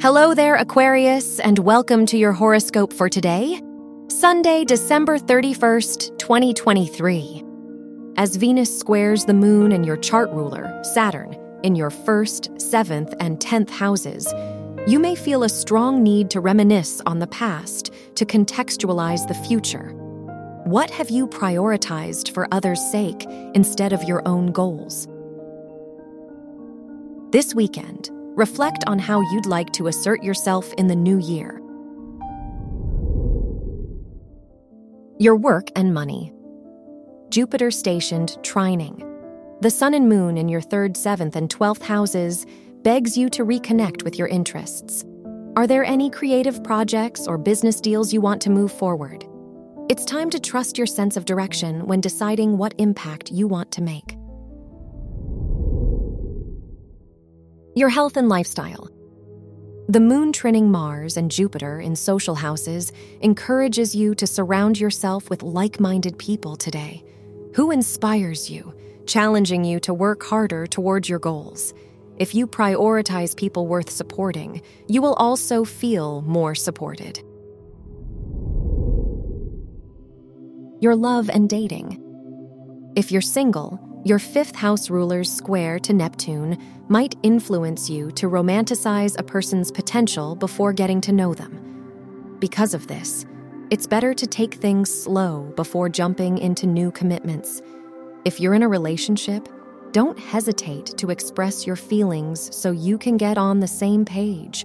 Hello there, Aquarius, and welcome to your horoscope for today, Sunday, December 31st, 2023. As Venus squares the moon and your chart ruler, Saturn, in your first, seventh, and tenth houses, you may feel a strong need to reminisce on the past to contextualize the future. What have you prioritized for others' sake instead of your own goals? This weekend, reflect on how you'd like to assert yourself in the new year. Your work and money. Jupiter stationed trining. The sun and moon in your third, seventh, and twelfth houses begs you to reconnect with your interests. Are there any creative projects or business deals you want to move forward? It's time to trust your sense of direction when deciding what impact you want to make. Your health and lifestyle. The moon trining Mars and Jupiter in social houses encourages you to surround yourself with like minded people today. Who inspires you, challenging you to work harder towards your goals? If you prioritize people worth supporting, you will also feel more supported. Your love and dating. If you're single, your fifth house ruler's square to Neptune might influence you to romanticize a person's potential before getting to know them. Because of this, it's better to take things slow before jumping into new commitments. If you're in a relationship, don't hesitate to express your feelings so you can get on the same page.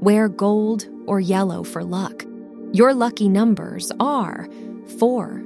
Wear gold or yellow for luck. Your lucky numbers are 4,